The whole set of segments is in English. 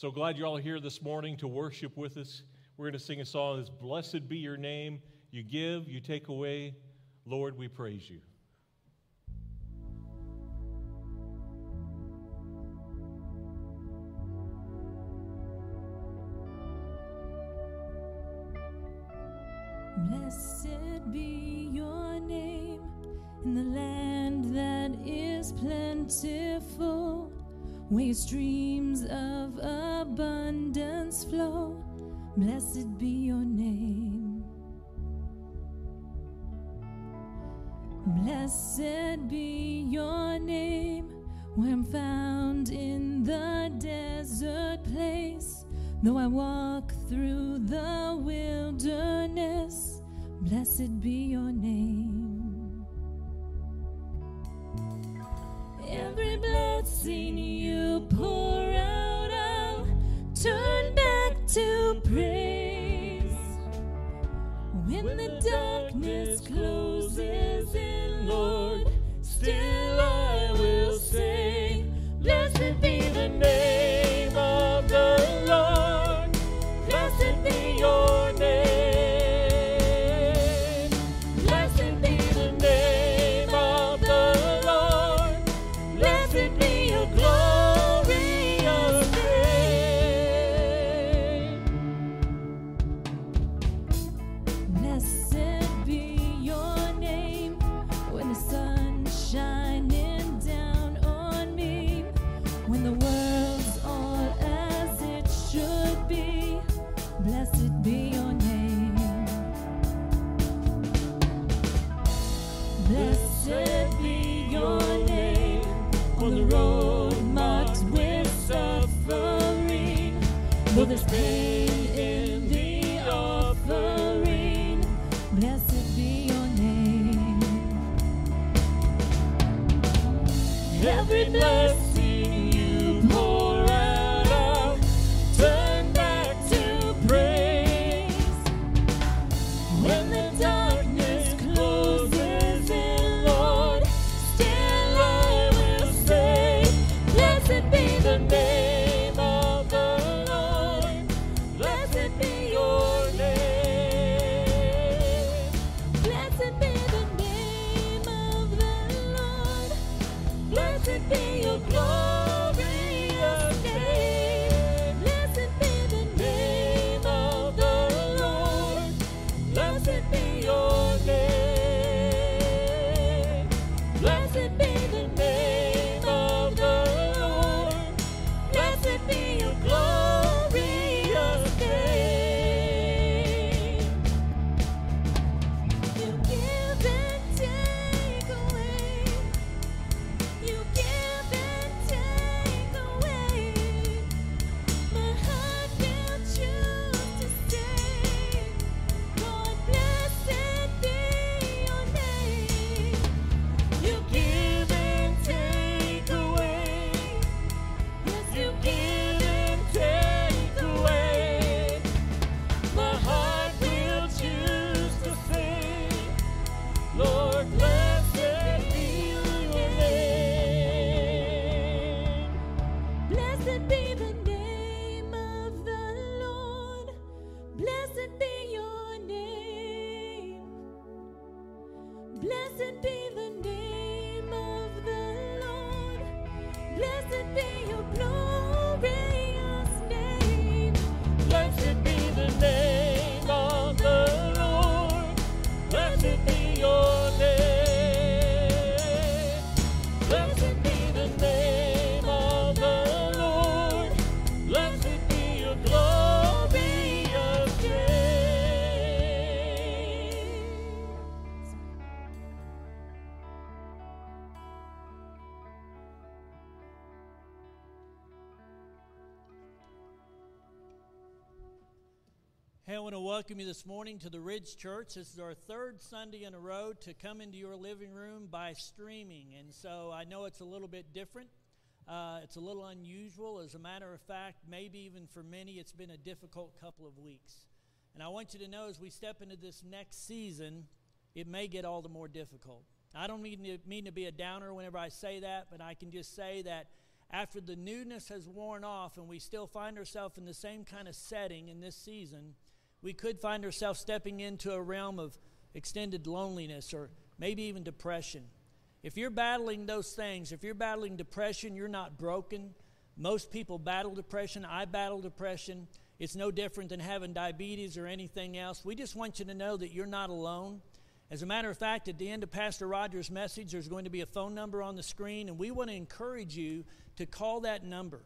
So glad you're all here this morning to worship with us. We're going to sing a song that's Blessed be your name. You give, you take away. Lord, we praise you. Blessed be your name in the land that is plentiful, where streams of abundance flow. Blessed be your name. Blessed be your name, when found in the desert place. Though I walk through the wilderness, blessed be your name. Every blessing you pour out, I'll turn back to praise. When the darkness closes in, Lord, still welcome you this morning to the Ridge Church. This is our third Sunday in a row to come into your living room by streaming. And so I know it's a little bit different. Uh, it's a little unusual. As a matter of fact, maybe even for many, it's been a difficult couple of weeks. And I want you to know as we step into this next season, it may get all the more difficult. I don't mean to, mean to be a downer whenever I say that, but I can just say that after the newness has worn off and we still find ourselves in the same kind of setting in this season, we could find ourselves stepping into a realm of extended loneliness or maybe even depression. If you're battling those things, if you're battling depression, you're not broken. Most people battle depression. I battle depression. It's no different than having diabetes or anything else. We just want you to know that you're not alone. As a matter of fact, at the end of Pastor Rogers' message, there's going to be a phone number on the screen, and we want to encourage you to call that number,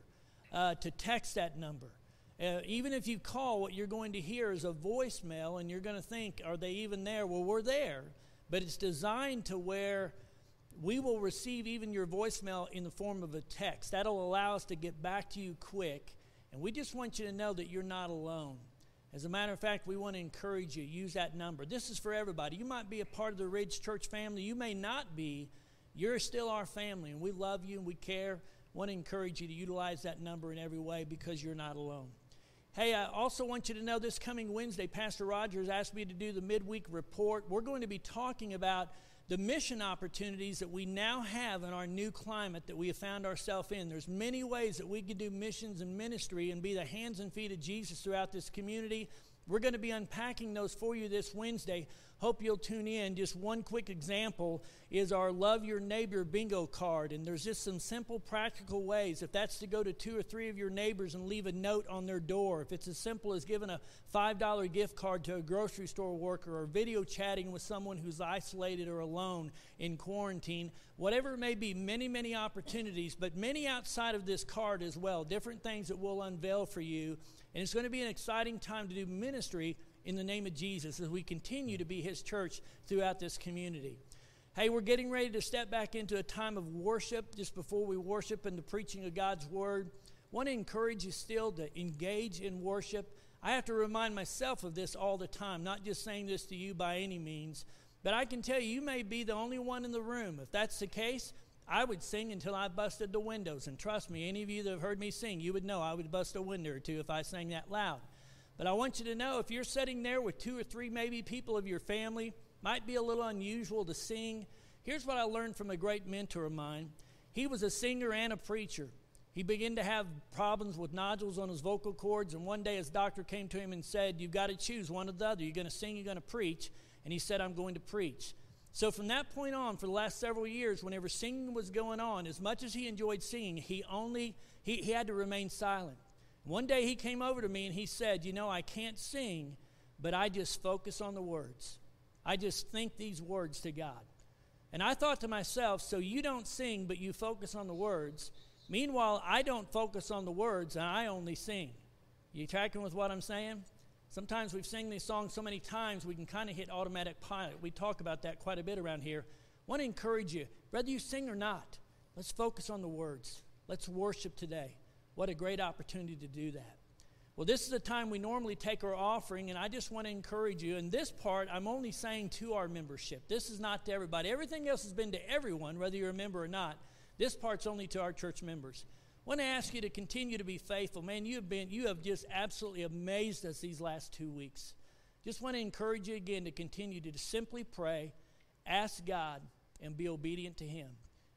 uh, to text that number. Uh, even if you call, what you're going to hear is a voicemail, and you're going to think, Are they even there? Well, we're there, but it's designed to where we will receive even your voicemail in the form of a text. That'll allow us to get back to you quick and we just want you to know that you're not alone. As a matter of fact, we want to encourage you. Use that number. This is for everybody. You might be a part of the Ridge Church family. You may not be. You're still our family, and we love you and we care. Want to encourage you to utilize that number in every way because you're not alone. Hey, I also want you to know this coming Wednesday, Pastor Rogers asked me to do the midweek report. We're going to be talking about the mission opportunities that we now have in our new climate that we have found ourselves in. There's many ways that we can do missions and ministry and be the hands and feet of Jesus throughout this community. We're going to be unpacking those for you this Wednesday. Hope you'll tune in. Just one quick example is our Love Your Neighbor bingo card. And there's just some simple, practical ways. If that's to go to two or three of your neighbors and leave a note on their door, if it's as simple as giving a $5 gift card to a grocery store worker, or video chatting with someone who's isolated or alone in quarantine, whatever it may be, many, many opportunities, but many outside of this card as well. Different things that we'll unveil for you. And it's going to be an exciting time to do ministry in the name of Jesus as we continue to be His church throughout this community. Hey, we're getting ready to step back into a time of worship just before we worship and the preaching of God's Word. Want to encourage you still to engage in worship. I have to remind myself of this all the time, not just saying this to you by any means, but I can tell you, you may be the only one in the room. If that's the case, I would sing until I busted the windows. And trust me, any of you that have heard me sing, you would know I would bust a window or two if I sang that loud. But I want you to know if you're sitting there with two or three maybe people of your family, might be a little unusual to sing. Here's what I learned from a great mentor of mine. He was a singer and a preacher. He began to have problems with nodules on his vocal cords, and one day his doctor came to him and said, You've got to choose one or the other. You're going to sing, you're going to preach. And he said, I'm going to preach. So from that point on, for the last several years, whenever singing was going on, as much as he enjoyed singing, he only he, he had to remain silent. One day he came over to me and he said, You know, I can't sing, but I just focus on the words. I just think these words to God. And I thought to myself, So you don't sing, but you focus on the words. Meanwhile, I don't focus on the words and I only sing. You tracking with what I'm saying? Sometimes we've sung these songs so many times we can kind of hit automatic pilot. We talk about that quite a bit around here. I want to encourage you, whether you sing or not, let's focus on the words. Let's worship today. What a great opportunity to do that. Well, this is the time we normally take our offering, and I just want to encourage you. In this part, I'm only saying to our membership. This is not to everybody. Everything else has been to everyone, whether you're a member or not. This part's only to our church members. I want to ask you to continue to be faithful. Man, you have been, you have just absolutely amazed us these last two weeks. Just want to encourage you again to continue to simply pray, ask God, and be obedient to Him.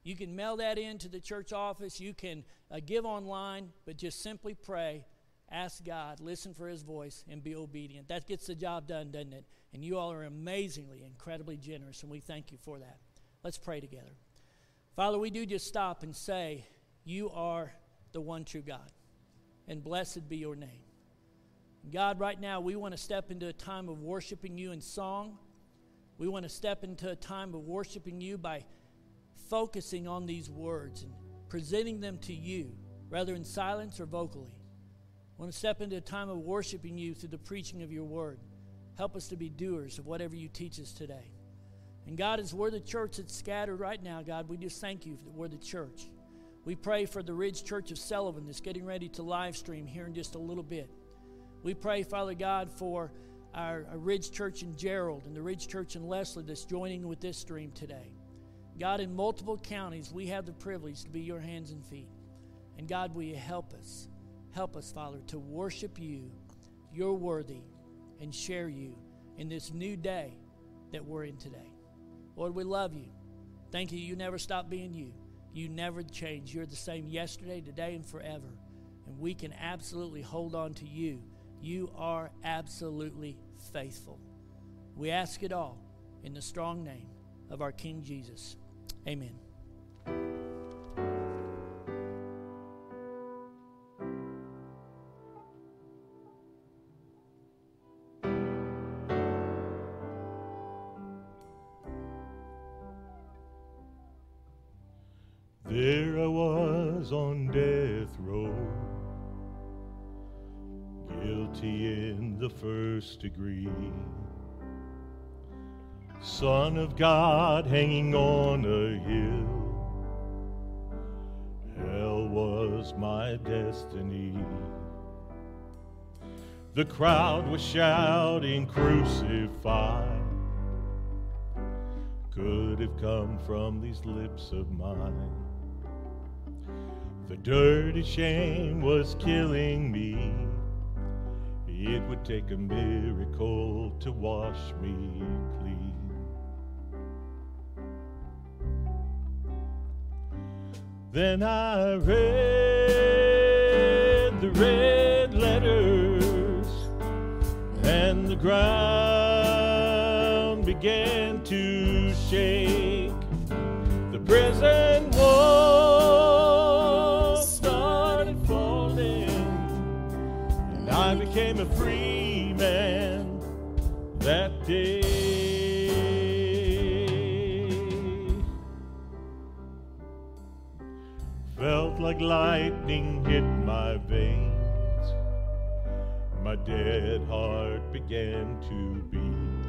You can mail that in to the church office. You can uh, give online, but just simply pray, ask God, listen for His voice, and be obedient. That gets the job done, doesn't it? And you all are amazingly, incredibly generous, and we thank you for that. Let's pray together. Father, we do just stop and say, You are the one true God, and blessed be your name. God, right now, we want to step into a time of worshiping you in song. We want to step into a time of worshiping you by focusing on these words and presenting them to you, rather in silence or vocally. I want to step into a time of worshiping you through the preaching of your word. Help us to be doers of whatever you teach us today. And God, as we're the church that's scattered right now, God, we just thank you that we're the church. We pray for the Ridge Church of Sullivan that's getting ready to live stream here in just a little bit. We pray, Father God, for our, our Ridge Church in Gerald and the Ridge Church in Leslie that's joining with this stream today. God, in multiple counties, we have the privilege to be your hands and feet. And God, will you help us? Help us, Father, to worship you. You're worthy and share you in this new day that we're in today. Lord, we love you. Thank you. You never stop being you. You never change. You're the same yesterday, today, and forever. And we can absolutely hold on to you. You are absolutely faithful. We ask it all in the strong name of our King Jesus. Amen. There I was on death row, guilty in the first degree. Son of God hanging on a hill. Hell was my destiny. The crowd was shouting, Crucify. Could have come from these lips of mine. The dirty shame was killing me. It would take a miracle to wash me clean. Then I read the red letters, and the ground began to shake. The prison walls started falling, and I became a free man that day. Like lightning hit my veins. My dead heart began to beat.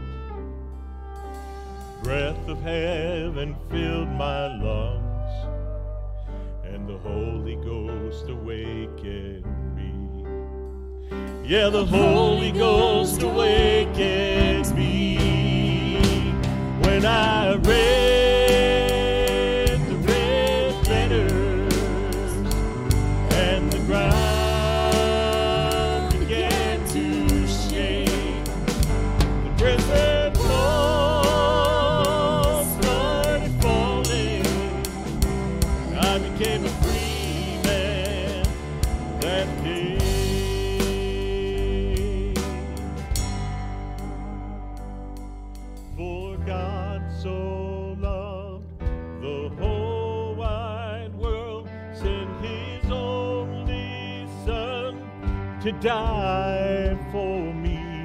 Breath of heaven filled my lungs, and the Holy Ghost awakened me. Yeah, the Holy Ghost awakened me when I read to die for me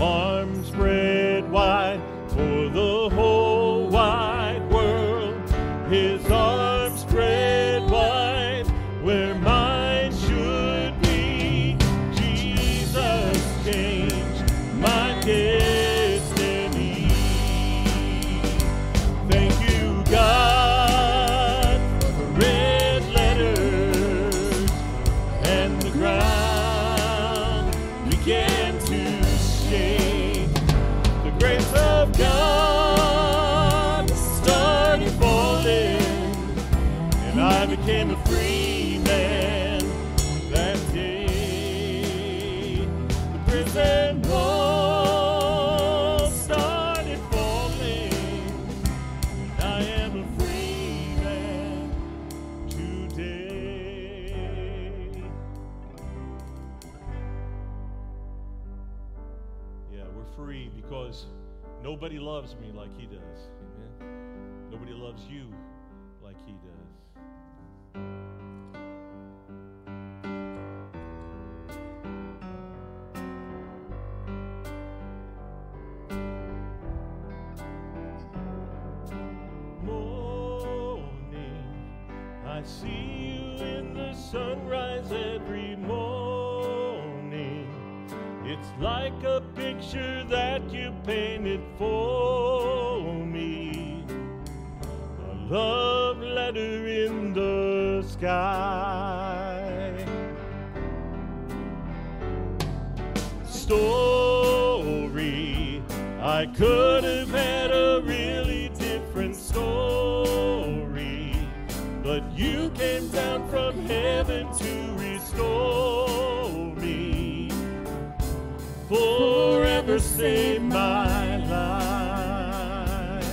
arms spread wide for the whole wide world. His arms spread wide where mine should be. Jesus changed my destiny. Thank you, God, for red letters and the ground began nobody loves me like he does. Amen. Nobody loves you like he does. I see you in the sunrise every morning. It's like a picture that you painted for me. A love letter in the sky. Story. I could have had a really different story. But you came down from heaven to restore forever save my life.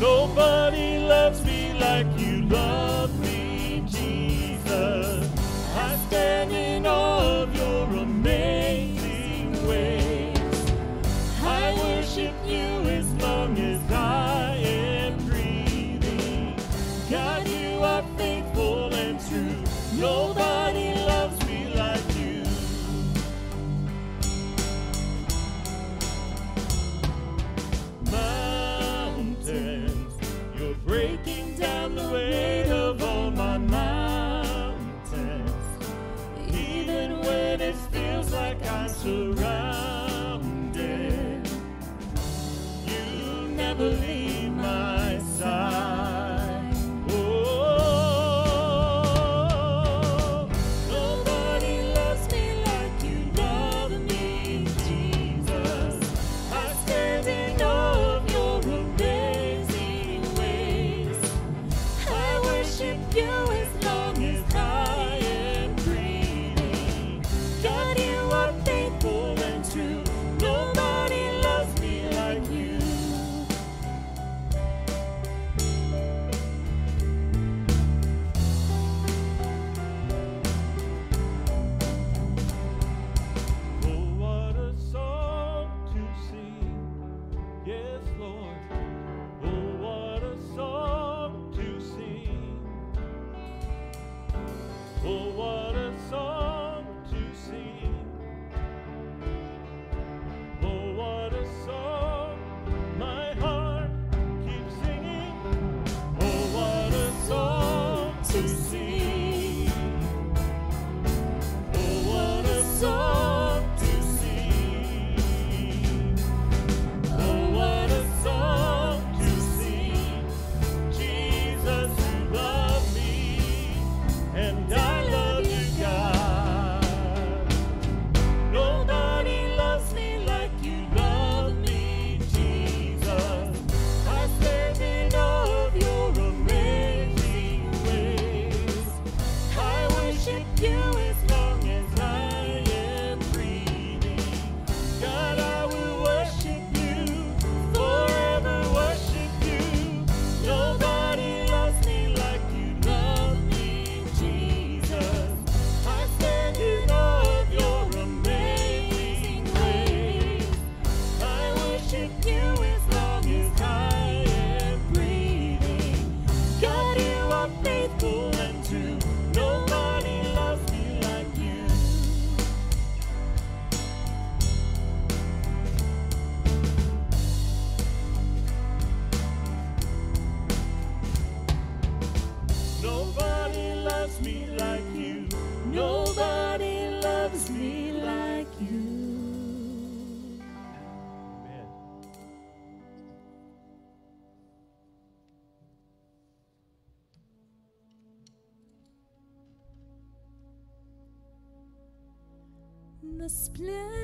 Nobody loves me like you love me, Jesus. I stand in awe the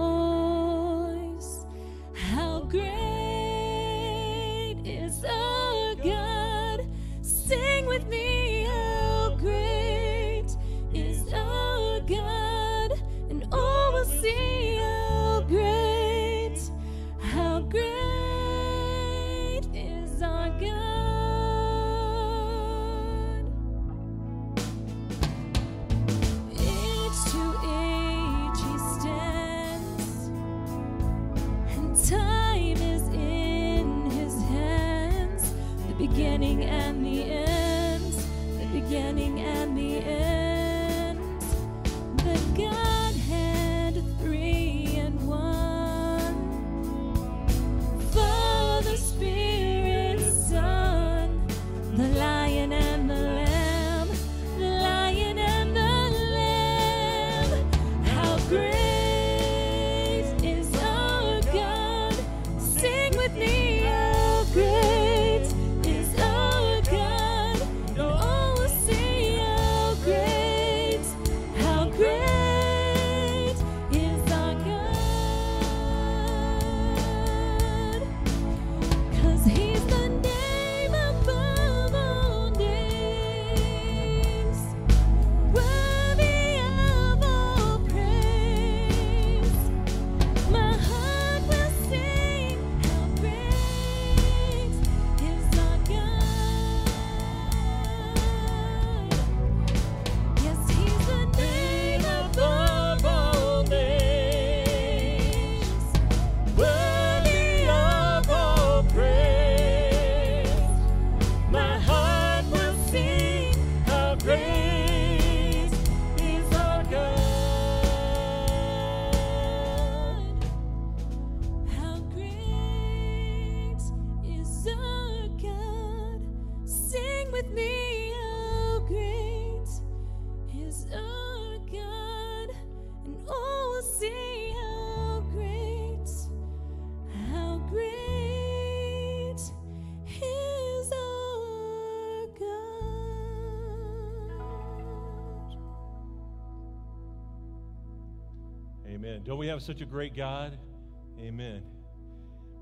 Amen. Don't we have such a great God? Amen.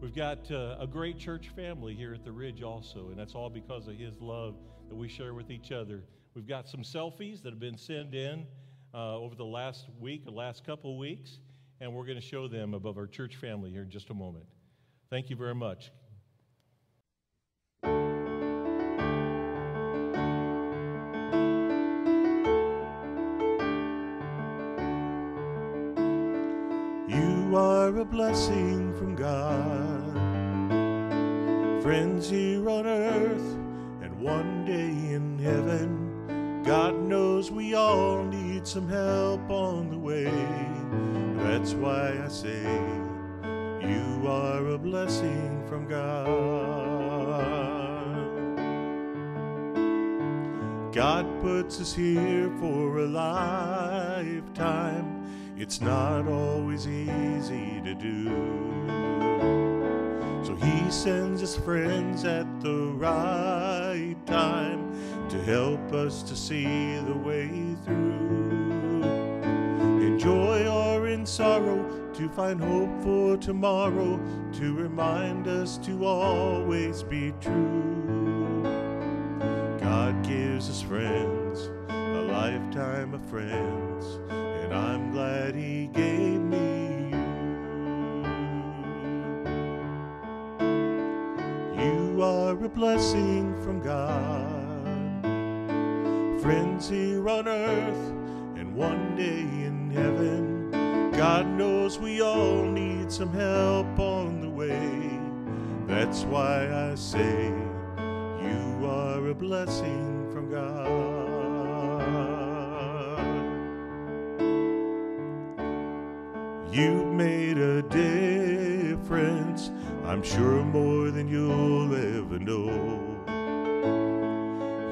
We've got uh, a great church family here at the Ridge also, and that's all because of His love that we share with each other. We've got some selfies that have been sent in uh, over the last week, the last couple weeks, and we're going to show them above our church family here in just a moment. Thank you very much. Are a blessing from God. Friends here on earth and one day in heaven. God knows we all need some help on the way. That's why I say, You are a blessing from God. God puts us here for a lifetime. It's not always easy to do. So he sends his friends at the right time to help us to see the way through. In joy or in sorrow, to find hope for tomorrow, to remind us to always be true. God gives us friends, a lifetime of friends, and He gave me you. You are a blessing from God. Friends here on earth and one day in heaven. God knows we all need some help on the way. That's why I say you are a blessing from God. You've made a difference, I'm sure more than you'll ever know.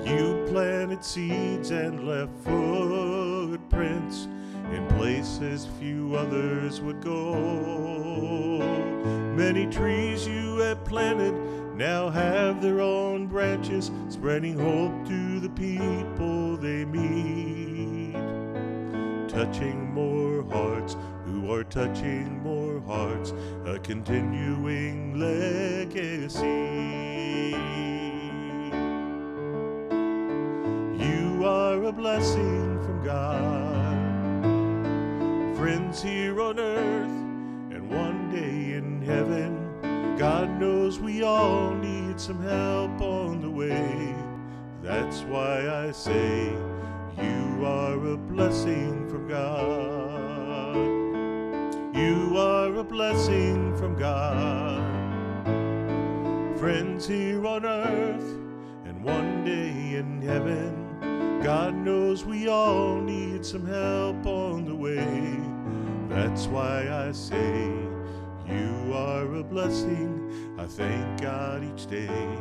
You planted seeds and left footprints in places few others would go. Many trees you have planted now have their own branches, spreading hope to the people they meet. Touching more hearts are touching more hearts, a continuing legacy. You are a blessing from God. Friends here on earth and one day in heaven. God knows we all need some help on the way. That's why I say you are a blessing from God. You are a blessing from God. Friends here on earth and one day in heaven. God knows we all need some help on the way. That's why I say you are a blessing. I thank God each day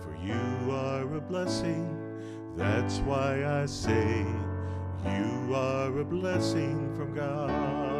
for you are a blessing. That's why I say you are a blessing from God.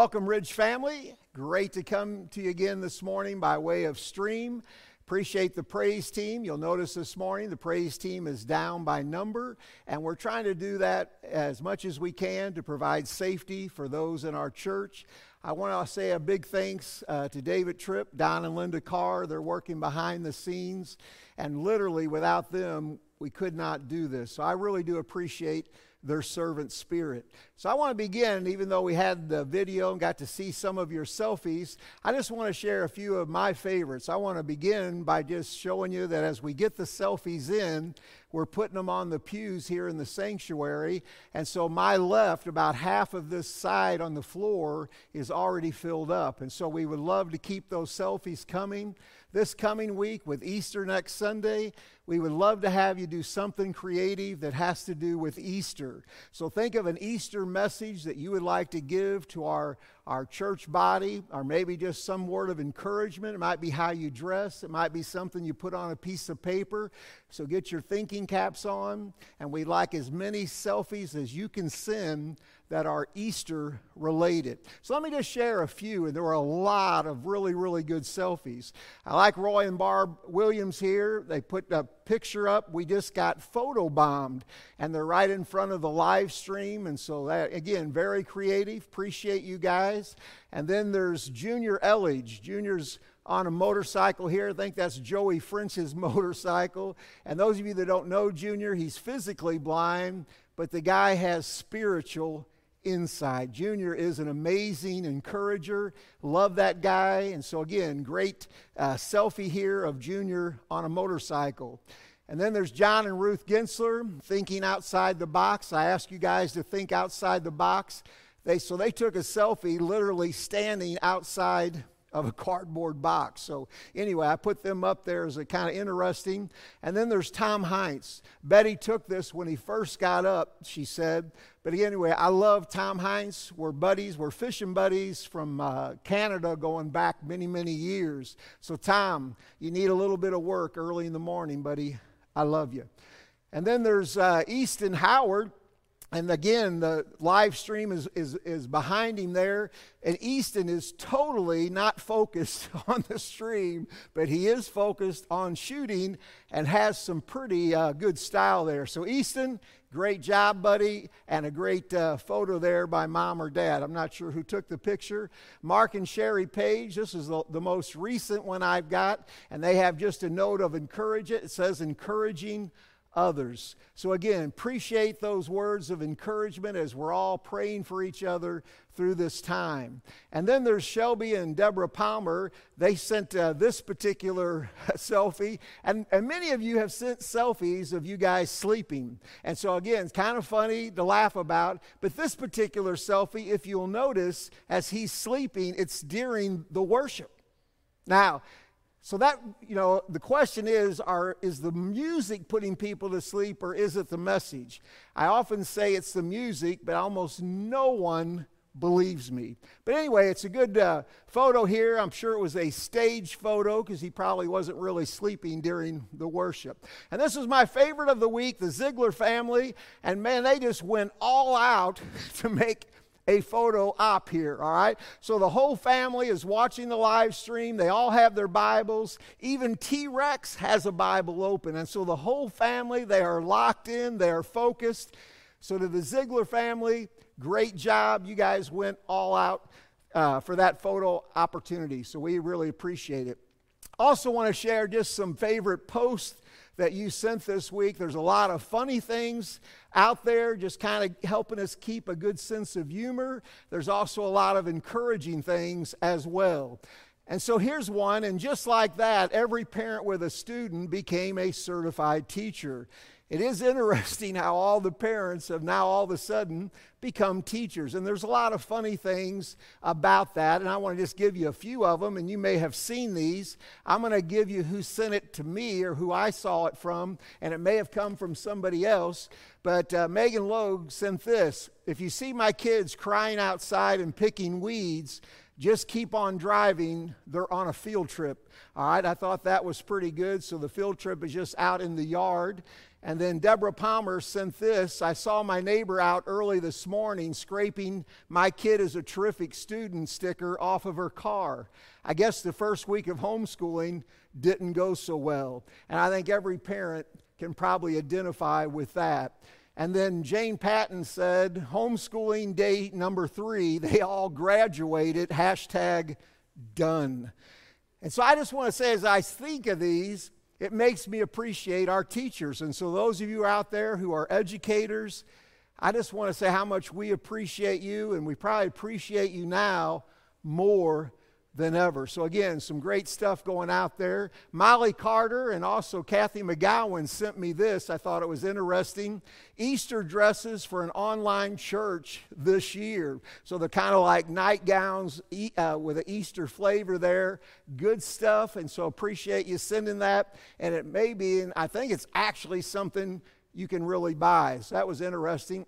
Welcome, Ridge family. Great to come to you again this morning by way of stream. Appreciate the praise team. You'll notice this morning the praise team is down by number, and we're trying to do that as much as we can to provide safety for those in our church. I want to say a big thanks uh, to David Tripp, Don and Linda Carr. They're working behind the scenes, and literally without them, we could not do this. So I really do appreciate their servant spirit. So I want to begin, even though we had the video and got to see some of your selfies, I just want to share a few of my favorites. I want to begin by just showing you that as we get the selfies in, we're putting them on the pews here in the sanctuary. And so my left, about half of this side on the floor, is already filled up. And so we would love to keep those selfies coming this coming week with Easter next Sunday, we would love to have you do something creative that has to do with Easter. So think of an Easter message that you would like to give to our, our church body, or maybe just some word of encouragement. It might be how you dress, it might be something you put on a piece of paper. So get your thinking caps on, and we'd like as many selfies as you can send that are Easter related. So let me just share a few, and there were a lot of really, really good selfies. I like Roy and Barb Williams here. They put a picture up. We just got photo bombed, and they're right in front of the live stream. And so, that, again, very creative. Appreciate you guys. And then there's Junior Elledge. Junior's on a motorcycle here. I think that's Joey French's motorcycle. And those of you that don't know Junior, he's physically blind, but the guy has spiritual inside. Junior is an amazing encourager. Love that guy. And so, again, great uh, selfie here of Junior on a motorcycle. And then there's John and Ruth Gensler thinking outside the box. I ask you guys to think outside the box. They, so they took a selfie literally standing outside of a cardboard box. So, anyway, I put them up there as a kind of interesting. And then there's Tom Heinz. Betty took this when he first got up, she said. But anyway, I love Tom Heinz. We're buddies, we're fishing buddies from uh, Canada going back many, many years. So, Tom, you need a little bit of work early in the morning, buddy. I love you. And then there's uh, Easton Howard. And again, the live stream is, is, is behind him there. And Easton is totally not focused on the stream, but he is focused on shooting and has some pretty uh, good style there. So, Easton, great job, buddy, and a great uh, photo there by mom or dad. I'm not sure who took the picture. Mark and Sherry Page, this is the, the most recent one I've got, and they have just a note of encouragement. It says encouraging others. So, again, appreciate those words of encouragement as we're all praying for each other through this time. And then there's Shelby and Deborah Palmer. They sent uh, this particular selfie, and, and many of you have sent selfies of you guys sleeping. And so, again, it's kind of funny to laugh about, but this particular selfie, if you'll notice, as he's sleeping, it's during the worship. Now, so that, you know, the question is are, is the music putting people to sleep or is it the message? I often say it's the music, but almost no one believes me. But anyway, it's a good uh, photo here. I'm sure it was a stage photo because he probably wasn't really sleeping during the worship. And this is my favorite of the week, the Ziegler family. And man, they just went all out to make a photo op here, all right? So the whole family is watching the live stream. They all have their Bibles. Even T Rex has a Bible open. And so the whole family, they are locked in, they are focused. So to the Ziegler family, great job. You guys went all out uh, for that photo opportunity. So we really appreciate it. Also, want to share just some favorite posts that you sent this week. There's a lot of funny things out there, just kind of helping us keep a good sense of humor. There's also a lot of encouraging things as well. And so here's one, and just like that, every parent with a student became a certified teacher. It is interesting how all the parents have now all of a sudden become teachers. And there's a lot of funny things about that. And I want to just give you a few of them, and you may have seen these. I'm going to give you who sent it to me or who I saw it from, and it may have come from somebody else. But uh, Megan Logue sent this If you see my kids crying outside and picking weeds, just keep on driving. They're on a field trip. All right, I thought that was pretty good. So the field trip is just out in the yard. And then Deborah Palmer sent this. I saw my neighbor out early this morning scraping my kid is a terrific student sticker off of her car. I guess the first week of homeschooling didn't go so well. And I think every parent can probably identify with that. And then Jane Patton said, homeschooling day number three, they all graduated, hashtag done. And so I just want to say, as I think of these, it makes me appreciate our teachers. And so, those of you out there who are educators, I just want to say how much we appreciate you, and we probably appreciate you now more than ever. So, again, some great stuff going out there. Molly Carter and also Kathy McGowan sent me this. I thought it was interesting. Easter dresses for an online church this year. So, they're kind of like nightgowns uh, with an Easter flavor there. Good stuff. And so, appreciate you sending that. And it may be, and I think it's actually something you can really buy. So, that was interesting.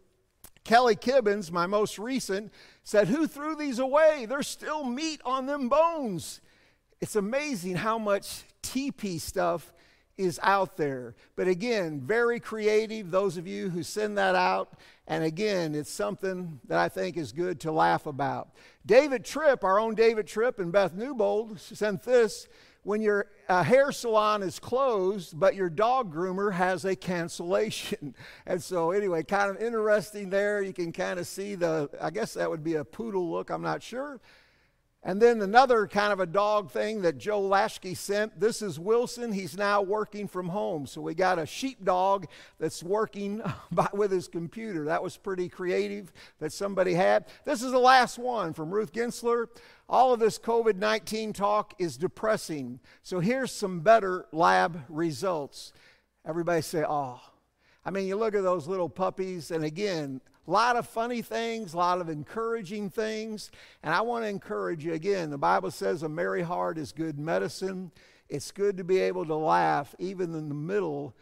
Kelly Kibbins, my most recent, said, Who threw these away? There's still meat on them bones. It's amazing how much TP stuff is out there. But again, very creative, those of you who send that out. And again, it's something that I think is good to laugh about. David Tripp, our own David Tripp and Beth Newbold, sent this when your uh, hair salon is closed, but your dog groomer has a cancellation. And so, anyway, kind of interesting there. You can kind of see the, I guess that would be a poodle look, I'm not sure. And then another kind of a dog thing that Joe Lashke sent. This is Wilson. He's now working from home. So we got a sheepdog that's working by, with his computer. That was pretty creative that somebody had. This is the last one from Ruth Gensler. All of this COVID 19 talk is depressing. So here's some better lab results. Everybody say, oh. I mean, you look at those little puppies, and again, a lot of funny things, a lot of encouraging things. And I want to encourage you again. The Bible says a merry heart is good medicine. It's good to be able to laugh even in the middle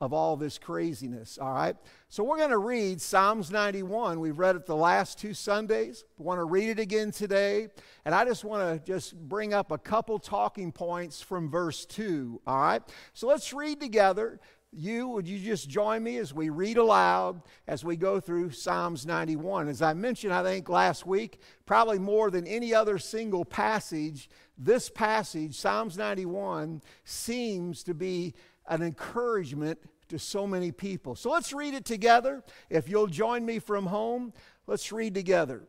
of all this craziness, all right? So we're going to read Psalms 91. We've read it the last two Sundays. We want to read it again today. And I just want to just bring up a couple talking points from verse 2, all right? So let's read together you, would you just join me as we read aloud as we go through Psalms 91? As I mentioned, I think last week, probably more than any other single passage, this passage, Psalms 91, seems to be an encouragement to so many people. So let's read it together. If you'll join me from home, let's read together.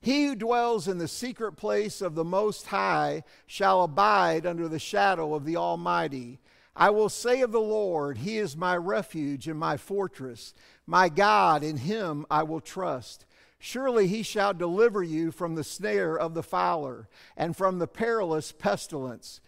He who dwells in the secret place of the Most High shall abide under the shadow of the Almighty. I will say of the Lord, He is my refuge and my fortress. My God, in Him I will trust. Surely He shall deliver you from the snare of the fowler and from the perilous pestilence.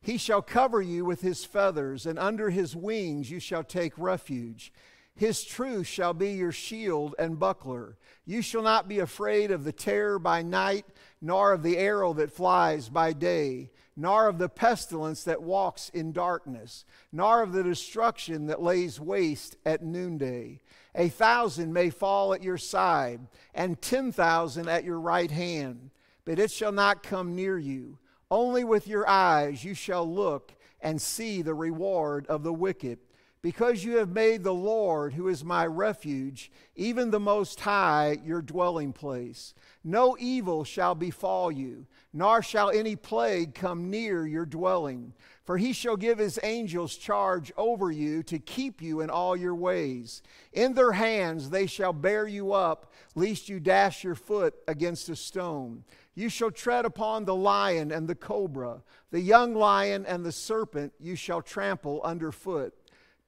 He shall cover you with His feathers, and under His wings you shall take refuge. His truth shall be your shield and buckler. You shall not be afraid of the terror by night, nor of the arrow that flies by day nor of the pestilence that walks in darkness, nor of the destruction that lays waste at noonday. A thousand may fall at your side, and ten thousand at your right hand, but it shall not come near you. Only with your eyes you shall look and see the reward of the wicked. Because you have made the Lord, who is my refuge, even the Most High, your dwelling place. No evil shall befall you nor shall any plague come near your dwelling. For he shall give his angels charge over you to keep you in all your ways. In their hands they shall bear you up, lest you dash your foot against a stone. You shall tread upon the lion and the cobra, the young lion and the serpent you shall trample underfoot.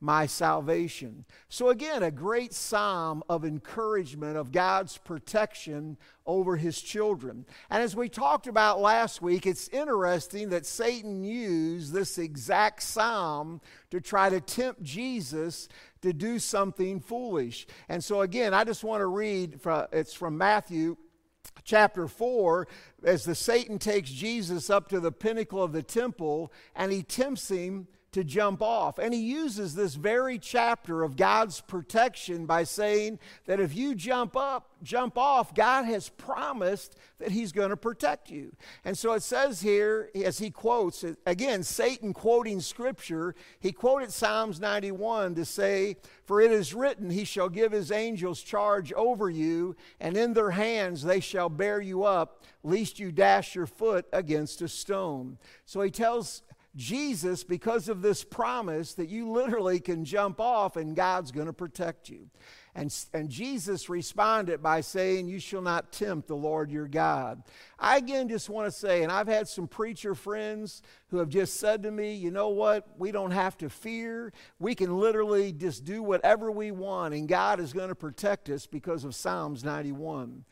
my salvation. So, again, a great psalm of encouragement of God's protection over his children. And as we talked about last week, it's interesting that Satan used this exact psalm to try to tempt Jesus to do something foolish. And so, again, I just want to read, it's from Matthew chapter 4 as the Satan takes Jesus up to the pinnacle of the temple and he tempts him to jump off. And he uses this very chapter of God's protection by saying that if you jump up, jump off, God has promised that he's going to protect you. And so it says here, as he quotes, again, Satan quoting scripture, he quoted Psalms 91 to say, For it is written, He shall give His angels charge over you, and in their hands they shall bear you up, lest you dash your foot against a stone. So he tells Jesus because of this promise that you literally can jump off and God's going to protect you. And, and Jesus responded by saying, You shall not tempt the Lord your God. I again just want to say, and I've had some preacher friends who have just said to me, You know what? We don't have to fear. We can literally just do whatever we want, and God is going to protect us because of Psalms 91.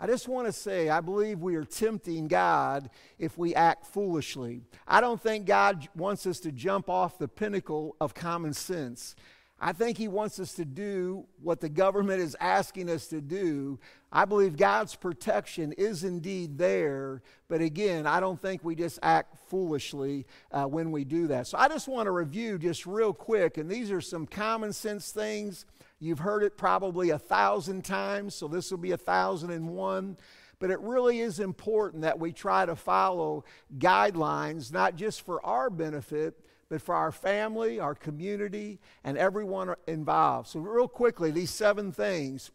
I just want to say, I believe we are tempting God if we act foolishly. I don't think God wants us to jump off the pinnacle of common sense. I think He wants us to do what the government is asking us to do. I believe God's protection is indeed there, but again, I don't think we just act foolishly uh, when we do that. So I just want to review just real quick, and these are some common sense things. You've heard it probably a thousand times, so this will be a thousand and one. But it really is important that we try to follow guidelines, not just for our benefit, but for our family, our community, and everyone involved. So, real quickly, these seven things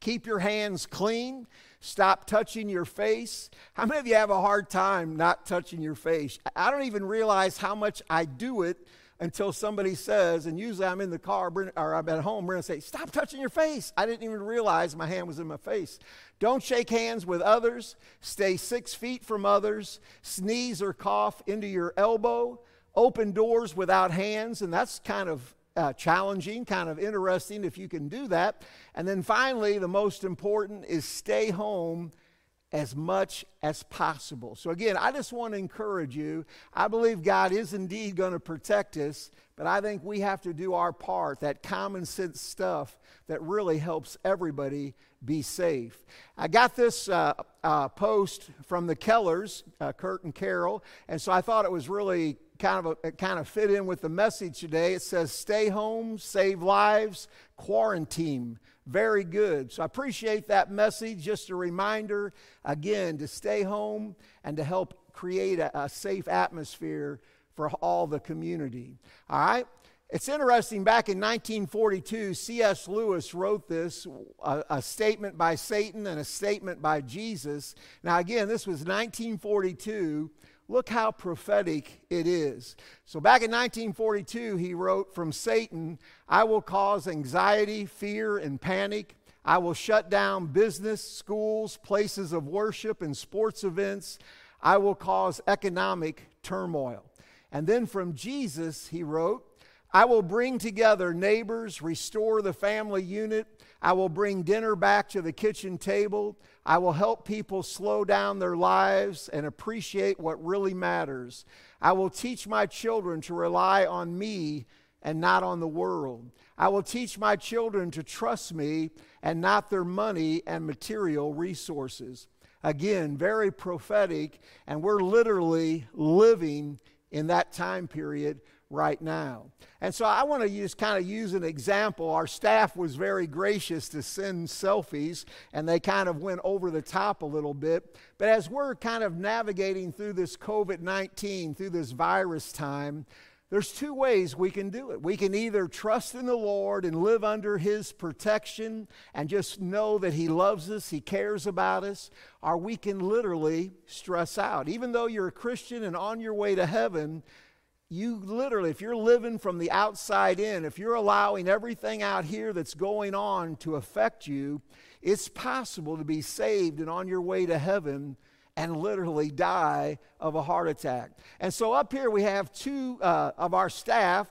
keep your hands clean, stop touching your face. How many of you have a hard time not touching your face? I don't even realize how much I do it until somebody says, and usually I'm in the car or I'm at home, we're going to say, Stop touching your face. I didn't even realize my hand was in my face. Don't shake hands with others. Stay six feet from others. Sneeze or cough into your elbow open doors without hands, and that's kind of uh, challenging, kind of interesting if you can do that. And then finally, the most important is stay home as much as possible. So, again, I just want to encourage you. I believe God is indeed going to protect us, but I think we have to do our part, that common sense stuff that really helps everybody be safe. I got this uh, uh, post from the Kellers, uh, Kurt and Carol, and so I thought it was really kind of a, kind of fit in with the message today. It says, "Stay home, save lives, quarantine." Very good. So I appreciate that message. Just a reminder again to stay home and to help create a, a safe atmosphere for all the community. All right. It's interesting, back in 1942, C.S. Lewis wrote this a, a, statement by Satan and a statement by Jesus. Now, again, this was 1942. Look how prophetic it is. So, back in 1942, he wrote, From Satan, I will cause anxiety, fear, and panic. I will shut down business, schools, places of worship, and sports events. I will cause economic turmoil. And then from Jesus, he wrote, I will bring together neighbors, restore the family unit. I will bring dinner back to the kitchen table. I will help people slow down their lives and appreciate what really matters. I will teach my children to rely on me and not on the world. I will teach my children to trust me and not their money and material resources. Again, very prophetic, and we're literally living in that time period right now. And so I want to just kind of use an example. Our staff was very gracious to send selfies, and they kind of went over the top a little bit. But as we're kind of navigating through this COVID 19, through this virus time, there's two ways we can do it. We can either trust in the Lord and live under His protection and just know that He loves us, He cares about us, or we can literally stress out. Even though you're a Christian and on your way to heaven, you literally, if you're living from the outside in, if you're allowing everything out here that's going on to affect you, it's possible to be saved and on your way to heaven and literally die of a heart attack. And so up here we have two uh, of our staff.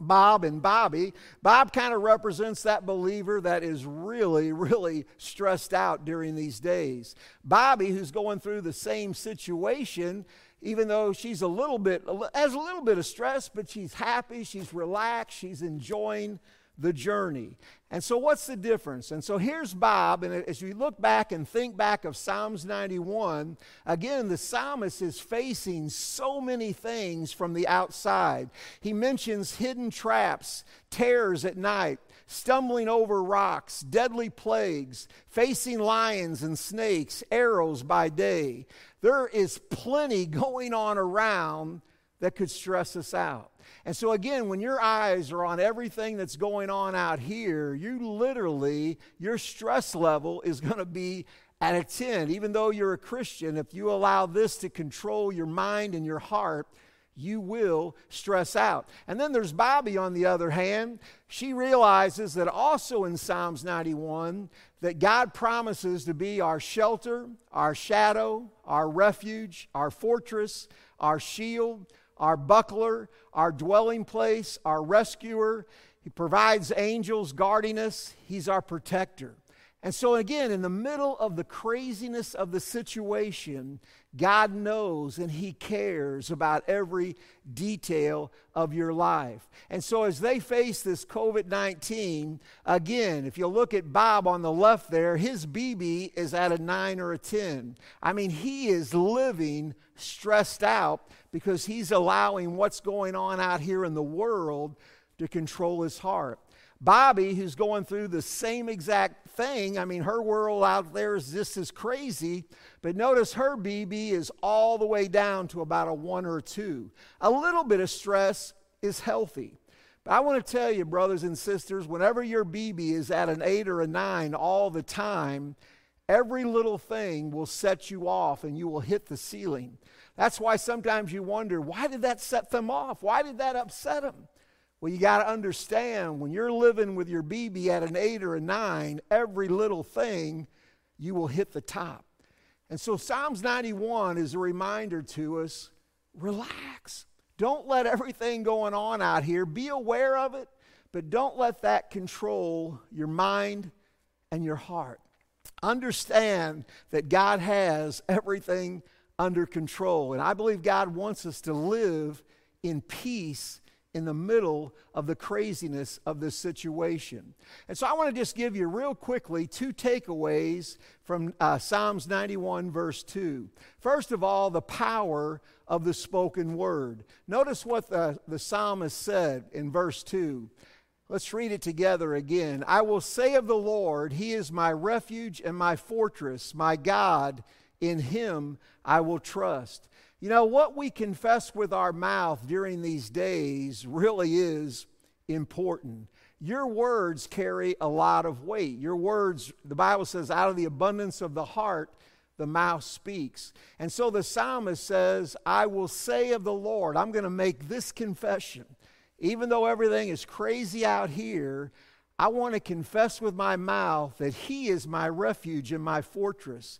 Bob and Bobby. Bob kind of represents that believer that is really, really stressed out during these days. Bobby, who's going through the same situation, even though she's a little bit, has a little bit of stress, but she's happy, she's relaxed, she's enjoying the journey. And so, what's the difference? And so, here's Bob. And as you look back and think back of Psalms 91, again, the psalmist is facing so many things from the outside. He mentions hidden traps, terrors at night, stumbling over rocks, deadly plagues, facing lions and snakes, arrows by day. There is plenty going on around that could stress us out. And so, again, when your eyes are on everything that's going on out here, you literally, your stress level is going to be at a 10. Even though you're a Christian, if you allow this to control your mind and your heart, you will stress out. And then there's Bobby on the other hand. She realizes that also in Psalms 91 that God promises to be our shelter, our shadow, our refuge, our fortress, our shield, our buckler, our dwelling place, our rescuer. He provides angels guarding us. He's our protector. And so, again, in the middle of the craziness of the situation, God knows and He cares about every detail of your life. And so, as they face this COVID 19, again, if you look at Bob on the left there, his BB is at a 9 or a 10. I mean, he is living stressed out because he's allowing what's going on out here in the world to control his heart. Bobby, who's going through the same exact thing, I mean, her world out there is just as crazy, but notice her BB is all the way down to about a one or two. A little bit of stress is healthy. But I want to tell you, brothers and sisters, whenever your BB is at an eight or a nine all the time, every little thing will set you off and you will hit the ceiling. That's why sometimes you wonder, why did that set them off? Why did that upset them? Well, you got to understand when you're living with your BB at an eight or a nine, every little thing you will hit the top. And so Psalms 91 is a reminder to us relax. Don't let everything going on out here, be aware of it, but don't let that control your mind and your heart. Understand that God has everything under control. And I believe God wants us to live in peace in the middle of the craziness of this situation. And so I want to just give you real quickly two takeaways from uh, Psalms 91, verse 2. First of all, the power of the spoken word. Notice what the, the psalmist said in verse 2. Let's read it together again. I will say of the Lord, He is my refuge and my fortress, my God, in Him I will trust. You know, what we confess with our mouth during these days really is important. Your words carry a lot of weight. Your words, the Bible says, out of the abundance of the heart, the mouth speaks. And so the psalmist says, I will say of the Lord, I'm going to make this confession. Even though everything is crazy out here, I want to confess with my mouth that He is my refuge and my fortress,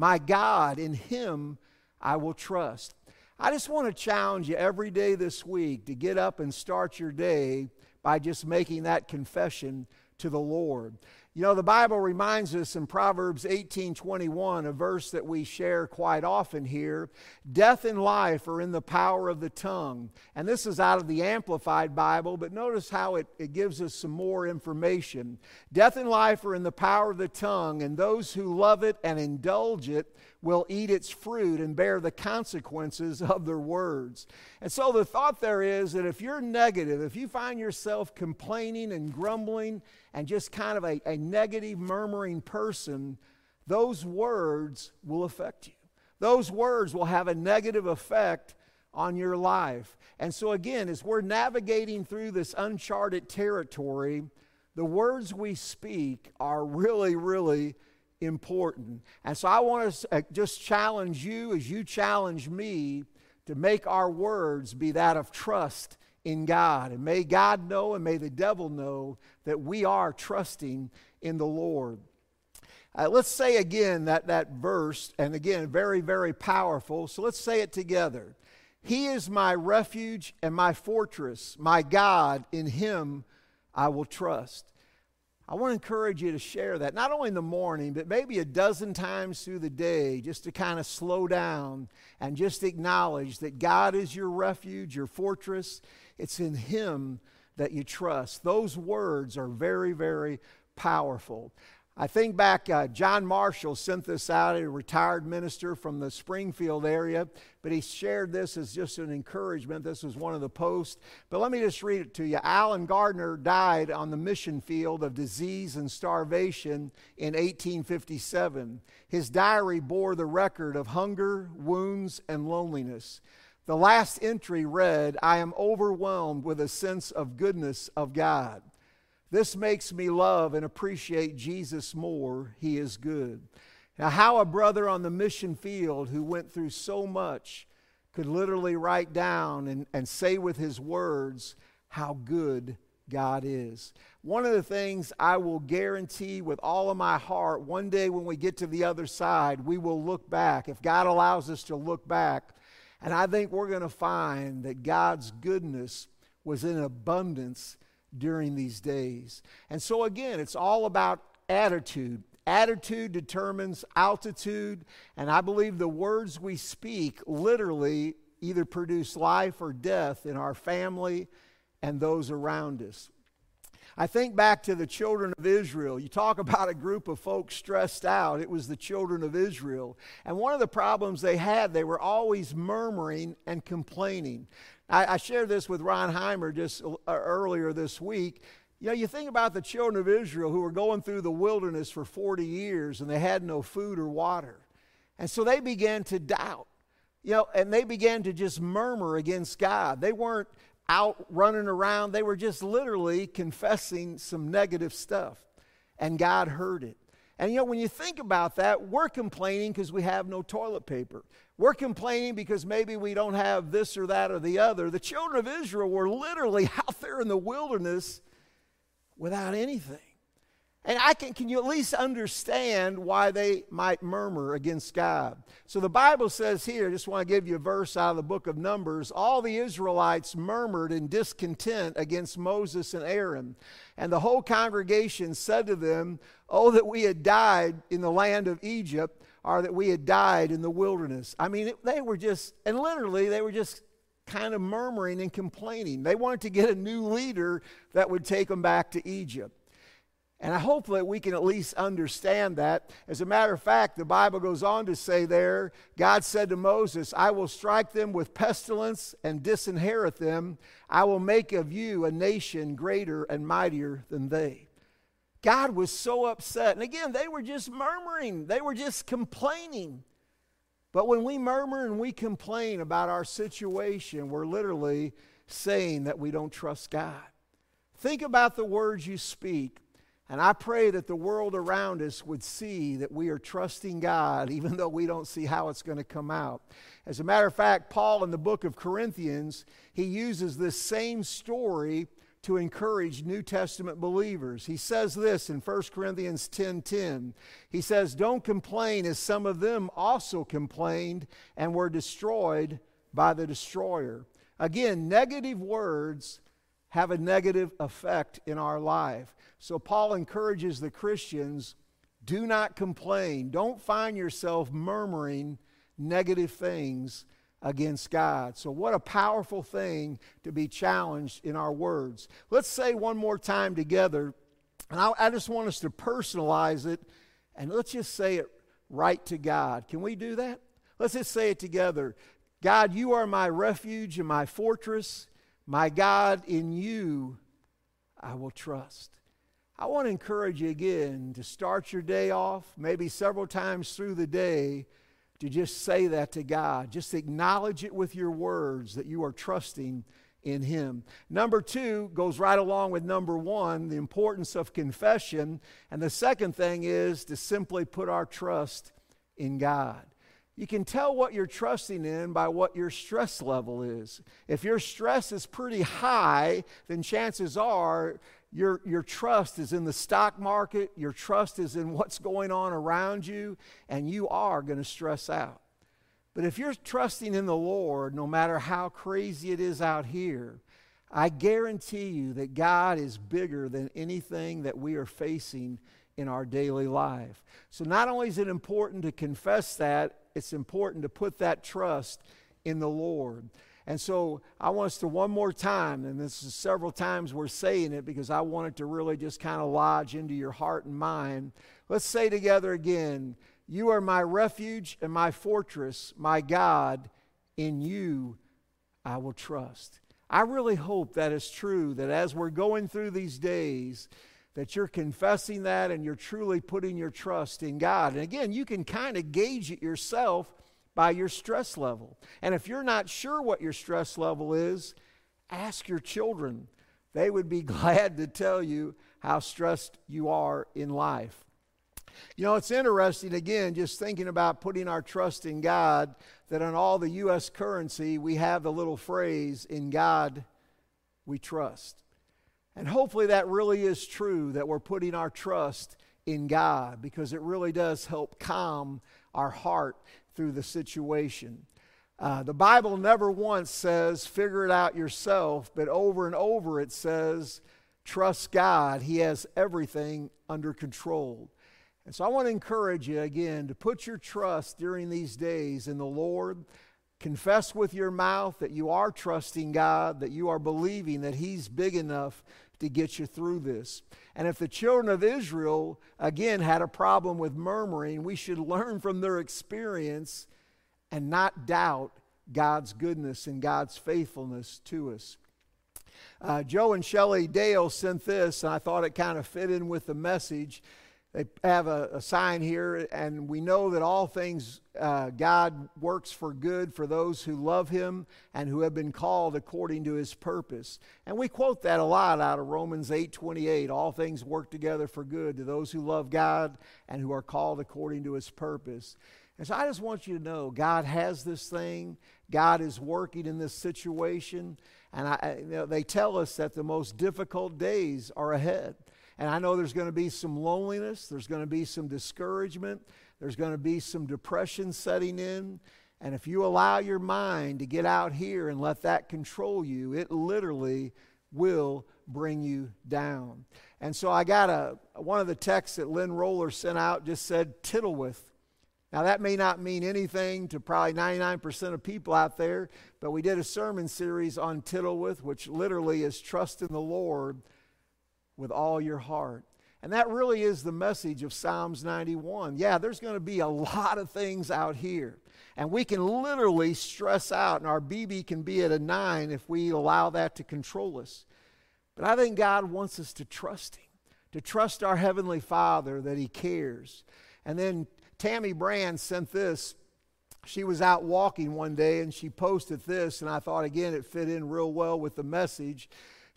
my God, in Him I will trust. I just want to challenge you every day this week to get up and start your day by just making that confession to the Lord. You know, the Bible reminds us in Proverbs 18:21, a verse that we share quite often here, death and life are in the power of the tongue. And this is out of the Amplified Bible, but notice how it, it gives us some more information. Death and life are in the power of the tongue, and those who love it and indulge it will eat its fruit and bear the consequences of their words. And so the thought there is that if you're negative, if you find yourself complaining and grumbling and just kind of a, a negative, murmuring person, those words will affect you. Those words will have a negative effect on your life. And so, again, as we're navigating through this uncharted territory, the words we speak are really, really important. And so I want to uh, just challenge you as you challenge me to make our words be that of trust in God. And may God know and may the devil know that we are trusting in the Lord. Uh, let's say again that, that verse, and again, very, very powerful. So let's say it together. He is my refuge and my fortress, my God, in him I will trust. I want to encourage you to share that, not only in the morning, but maybe a dozen times through the day, just to kind of slow down and just acknowledge that God is your refuge, your fortress. It's in Him that you trust. Those words are very, very powerful. I think back, uh, John Marshall sent this out, a retired minister from the Springfield area, but he shared this as just an encouragement. This was one of the posts. But let me just read it to you. Allen Gardiner died on the mission field of disease and starvation in 1857. His diary bore the record of hunger, wounds, and loneliness. The last entry read, I am overwhelmed with a sense of goodness of God. This makes me love and appreciate Jesus more. He is good. Now, how a brother on the mission field who went through so much could literally write down and, and say with his words how good God is. One of the things I will guarantee with all of my heart, one day when we get to the other side, we will look back. If God allows us to look back, and I think we're going to find that God's goodness was in abundance during these days. And so, again, it's all about attitude. Attitude determines altitude, and I believe the words we speak literally either produce life or death in our family and those around us. I think back to the children of Israel. You talk about a group of folks stressed out. It was the children of Israel. And one of the problems they had, they were always murmuring and complaining. I, I shared this with Ron Heimer just uh, earlier this week. You know, you think about the children of Israel who were going through the wilderness for 40 years and they had no food or water. And so they began to doubt. You know, and they began to just murmur against God. They weren't out running around. They were just literally confessing some negative stuff. And God heard it. And you know, when you think about that, we're complaining because we have no toilet paper. We're complaining because maybe we don't have this or that or the other. The children of Israel were literally out there in the wilderness without anything. And I can, can you at least understand why they might murmur against God? So the Bible says here, I just want to give you a verse out of the book of Numbers. All the Israelites murmured in discontent against Moses and Aaron. And the whole congregation said to them, Oh, that we had died in the land of Egypt, or that we had died in the wilderness. I mean, they were just, and literally, they were just kind of murmuring and complaining. They wanted to get a new leader that would take them back to Egypt. And I hope that we can at least understand that. As a matter of fact, the Bible goes on to say there, God said to Moses, I will strike them with pestilence and disinherit them. I will make of you a nation greater and mightier than they. God was so upset. And again, they were just murmuring, they were just complaining. But when we murmur and we complain about our situation, we're literally saying that we don't trust God. Think about the words you speak. And I pray that the world around us would see that we are trusting God, even though we don't see how it's going to come out. As a matter of fact, Paul in the book of Corinthians, he uses this same story to encourage New Testament believers. He says this in 1 Corinthians 10:10. 10, he says, "Don't complain as some of them also complained and were destroyed by the destroyer." Again, negative words have a negative effect in our life. So Paul encourages the Christians do not complain. Don't find yourself murmuring negative things against God. So, what a powerful thing to be challenged in our words. Let's say one more time together, and I, I, just want us to personalize it, and let's just say it right to God. Can we do that? Let's just say it together. God, you are my refuge and my fortress. My God, in you I will trust. I want to encourage you again to start your day off, maybe several times through the day, to just say that to God. Just acknowledge it with your words that you are trusting in Him. Number two goes right along with number one, the importance of confession. And the second thing is to simply put our trust in God. You can tell what you're trusting in by what your stress level is. If your stress is pretty high, then chances are your, your trust is in the stock market, your trust is in what's going on around you, and you are going to stress out. But if you're trusting in the Lord, no matter how crazy it is out here, I guarantee you that God is bigger than anything that we are facing in our daily life. So, not only is it important to confess that, it's important to put that trust in the Lord. And so I want us to one more time, and this is several times we're saying it because I want it to really just kind of lodge into your heart and mind. Let's say together again You are my refuge and my fortress, my God. In you I will trust. I really hope that is true, that as we're going through these days, that you're confessing that and you're truly putting your trust in God. And again, you can kind of gauge it yourself by your stress level. And if you're not sure what your stress level is, ask your children. They would be glad to tell you how stressed you are in life. You know, it's interesting, again, just thinking about putting our trust in God, that on all the U.S. currency, we have the little phrase, in God we trust. And hopefully that really is true, that we're putting our trust in God, because it really does help calm our heart through the situation. Uh, the Bible never once says, figure it out yourself, but over and over it says, trust God. He has everything under control. And so I want to encourage you again to put your trust during these days in the Lord. Confess with your mouth that you are trusting God, that you are believing that He's big enough to get you through this. And if the children of Israel, again, had a problem with murmuring, we should learn from their experience and not doubt God's goodness and God's faithfulness to us. Uh, Joe and Shelley Dale sent this, and I thought it kind of fit in with the message. They have a, a sign here, and we know that all things uh, God works for good for those who love Him and who have been called according to His purpose. And we quote that a lot out of Romans 8 28. All things work together for good to those who love God and who are called according to His purpose. And so I just want you to know God has this thing, God is working in this situation. And I, you know, they tell us that the most difficult days are ahead. And I know there's going to be some loneliness, there's going to be some discouragement, there's going to be some depression setting in. And if you allow your mind to get out here and let that control you, it literally will bring you down. And so I got a one of the texts that Lynn Roller sent out just said Tittlewith. Now, that may not mean anything to probably 99% of people out there, but we did a sermon series on Tittlewith, which literally is trust in the Lord with all your heart. And that really is the message of Psalms 91. Yeah, there's going to be a lot of things out here. And we can literally stress out, and our BB can be at a nine if we allow that to control us. But I think God wants us to trust Him, to trust our Heavenly Father that He cares. And then Tammy Brand sent this. She was out walking one day and she posted this, and I thought again it fit in real well with the message.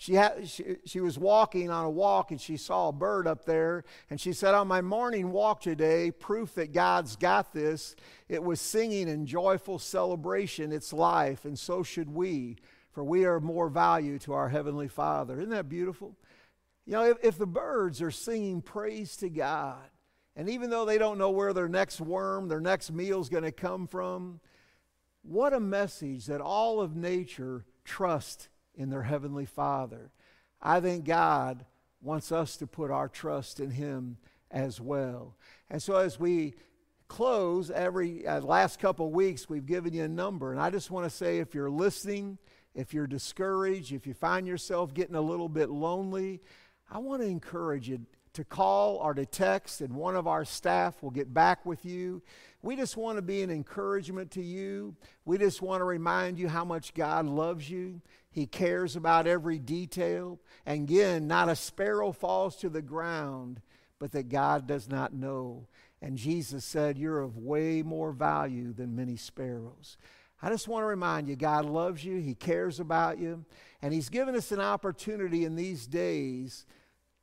She, had, she, she was walking on a walk and she saw a bird up there, and she said, On my morning walk today, proof that God's got this, it was singing in joyful celebration its life, and so should we, for we are more value to our Heavenly Father. Isn't that beautiful? You know, if, if the birds are singing praise to God, and even though they don't know where their next worm, their next meal is going to come from, what a message that all of nature trust in their Heavenly Father. I think God wants us to put our trust in Him as well. And so as we close every uh, last couple weeks we've given you a number and i just want to say if you're listening if you're discouraged if you find yourself getting a little bit lonely i want to encourage you to call or to text, and one of our staff will get back with you. We just want to be an encouragement to you. We just want to remind you how much God loves you. He cares about every detail. And again, not a sparrow falls to the ground, but that God does not know. And Jesus said, You're of way more value than many sparrows. I just want to remind you God loves you, He cares about you, and He's given us an opportunity in these days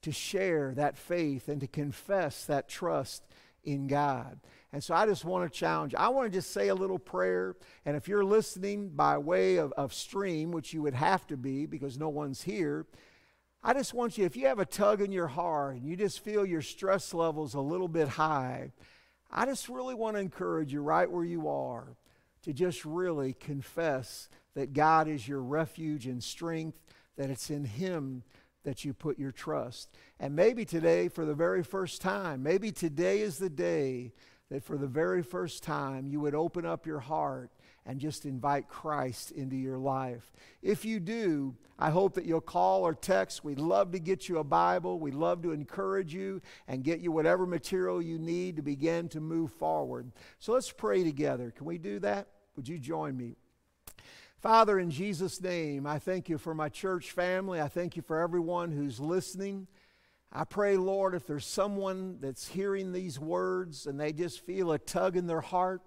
to share that faith and to confess that trust in God. And so I just want to challenge. I want to just say a little prayer. And if you're listening by way of, of stream, which you would have to be because no one's here, I just want you, if you have a tug in your heart and you just feel your stress levels a little bit high, I just really want to encourage you right where you are to just really confess that God is your refuge and strength, that it's in Him that you put your trust. And maybe today, for the very first time, maybe today is the day that for the very first time you would open up your heart and just invite Christ into your life. If you do, I hope that you'll call or text. We'd love to get you a Bible. We'd love to encourage you and get you whatever material you need to begin to move forward. So let's pray together. Can we do that? Would you join me? Father, in Jesus' name, I thank you for my church family. I thank you for everyone who's listening. I pray, Lord, if there's someone that's hearing these words and they just feel a tug in their heart,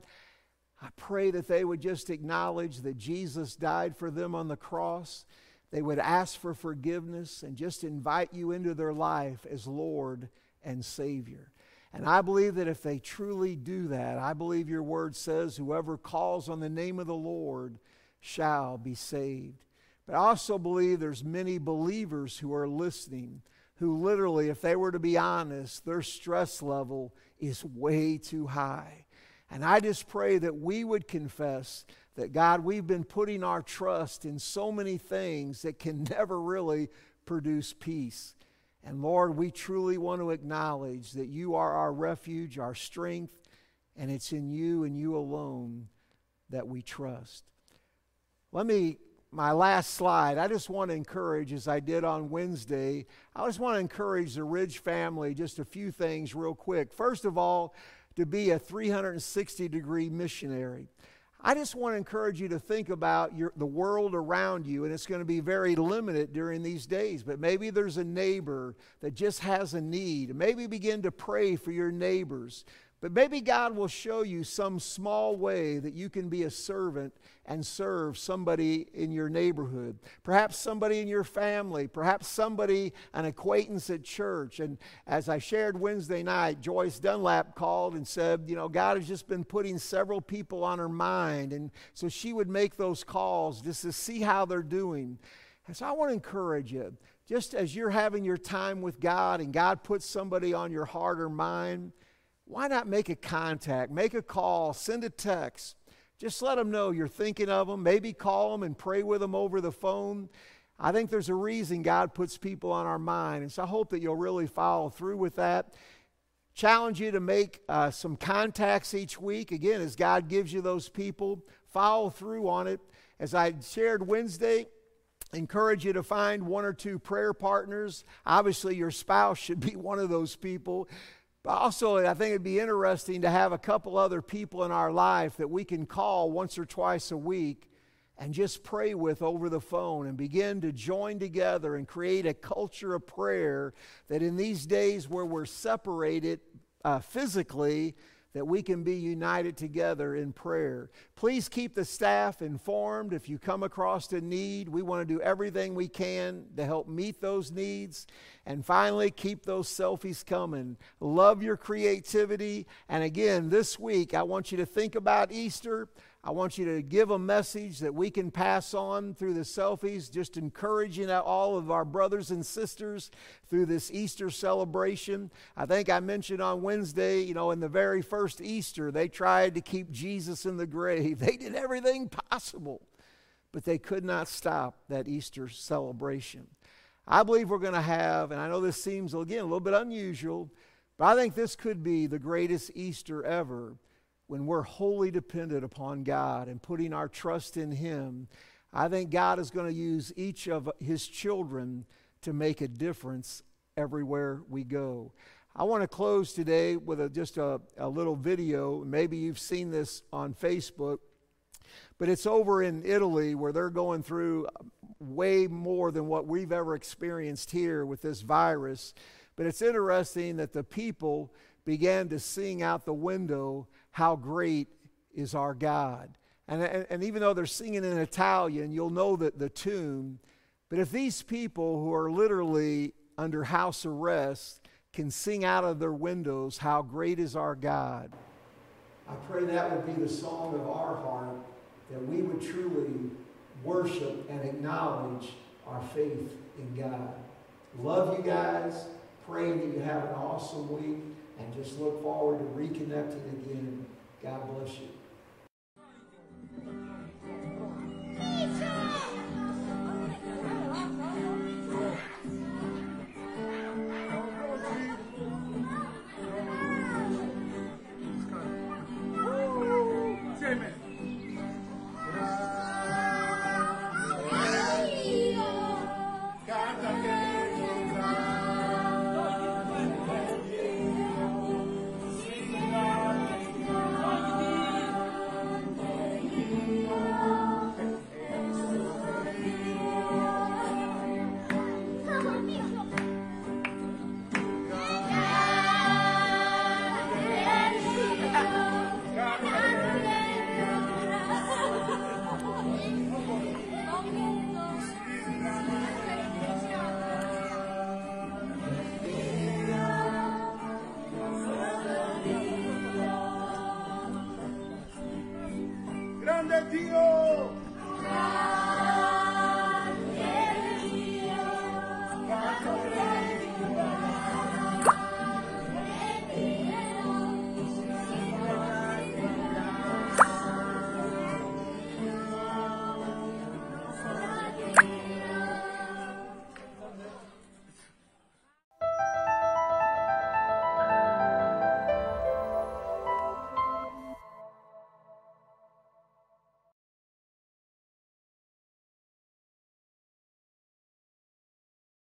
I pray that they would just acknowledge that Jesus died for them on the cross. They would ask for forgiveness and just invite you into their life as Lord and Savior. And I believe that if they truly do that, I believe your word says, whoever calls on the name of the Lord shall be saved. But I also believe there's many believers who are listening who literally, if they were to be honest, their stress level is way too high. And I just pray that we would confess that, God, we've been putting our trust in so many things that can never really produce peace. And Lord, we truly want to acknowledge that you are our refuge, our strength, and it's in you and you alone that we trust. Let me, my last slide, I just want to encourage, as I did on Wednesday, I just want to encourage the Ridge family just a few things real quick. First of all, to be a 360 degree missionary. I just want to encourage you to think about your, the world around you, and it's going to be very limited during these days. But maybe there's a neighbor that just has a need. Maybe begin to pray for your neighbors. But maybe God will show you some small way that you can be a servant and serve somebody in your neighborhood. Perhaps somebody in your family, perhaps somebody, an acquaintance at church. And as I shared Wednesday night, Joyce Dunlap called and said, You know, God has just been putting several people on her mind. And so she would make those calls just to see how they're doing. And so I want to encourage you, just as you're having your time with God and God puts somebody on your heart or mind why not make a contact, make a call, send a text? Just let them know you're thinking of them. Maybe call them and pray with them over the phone. I think there's a reason God puts people on our mind. And so I hope that you'll really follow through with that. Challenge you to make uh, some contacts each week. Again, as God gives you those people, follow through on it. As I shared Wednesday, encourage you to find one or two prayer partners. Obviously, your spouse should be one of those people. But also, I think it'd be interesting to have a couple other people in our life that we can call once or twice a week and just pray with over the phone and begin to join together and create a culture of prayer that in these days where we're separated uh, physically, that we can be united together in prayer. Please keep the staff informed if you come across a need. We want to do everything we can to help meet those needs. And finally, keep those selfies coming. Love your creativity. And again, this week, I want you to think about Easter. I want you to give a message that we can pass on through the selfies, just encouraging all of our brothers and sisters through this Easter celebration. I think I mentioned on Wednesday, you know, in the very first Easter, they tried to keep Jesus in the grave. They did everything possible, but they could not stop that Easter celebration. I believe we're going to have, and I know this seems, again, a little bit unusual, but I think this could be the greatest Easter ever when we're wholly dependent upon God and putting our trust in Him, I think God is going to use each of His children to make a difference everywhere we go. I want to close today with a, just a, a little video. Maybe you've seen this on Facebook, but it's over in Italy where they're going through way more than what we've ever experienced here with this virus. But it's interesting that the people began to sing out the window how great is our God. And, and, and, even though they're singing in Italian, you'll know that the tune. But if these people who are literally under house arrest can sing out of their windows, How great is our God, I pray that would be the song of our heart, that we would truly worship and acknowledge our faith in God. Love you guys. Praying that you have an awesome week and just look forward to reconnecting again. God bless you.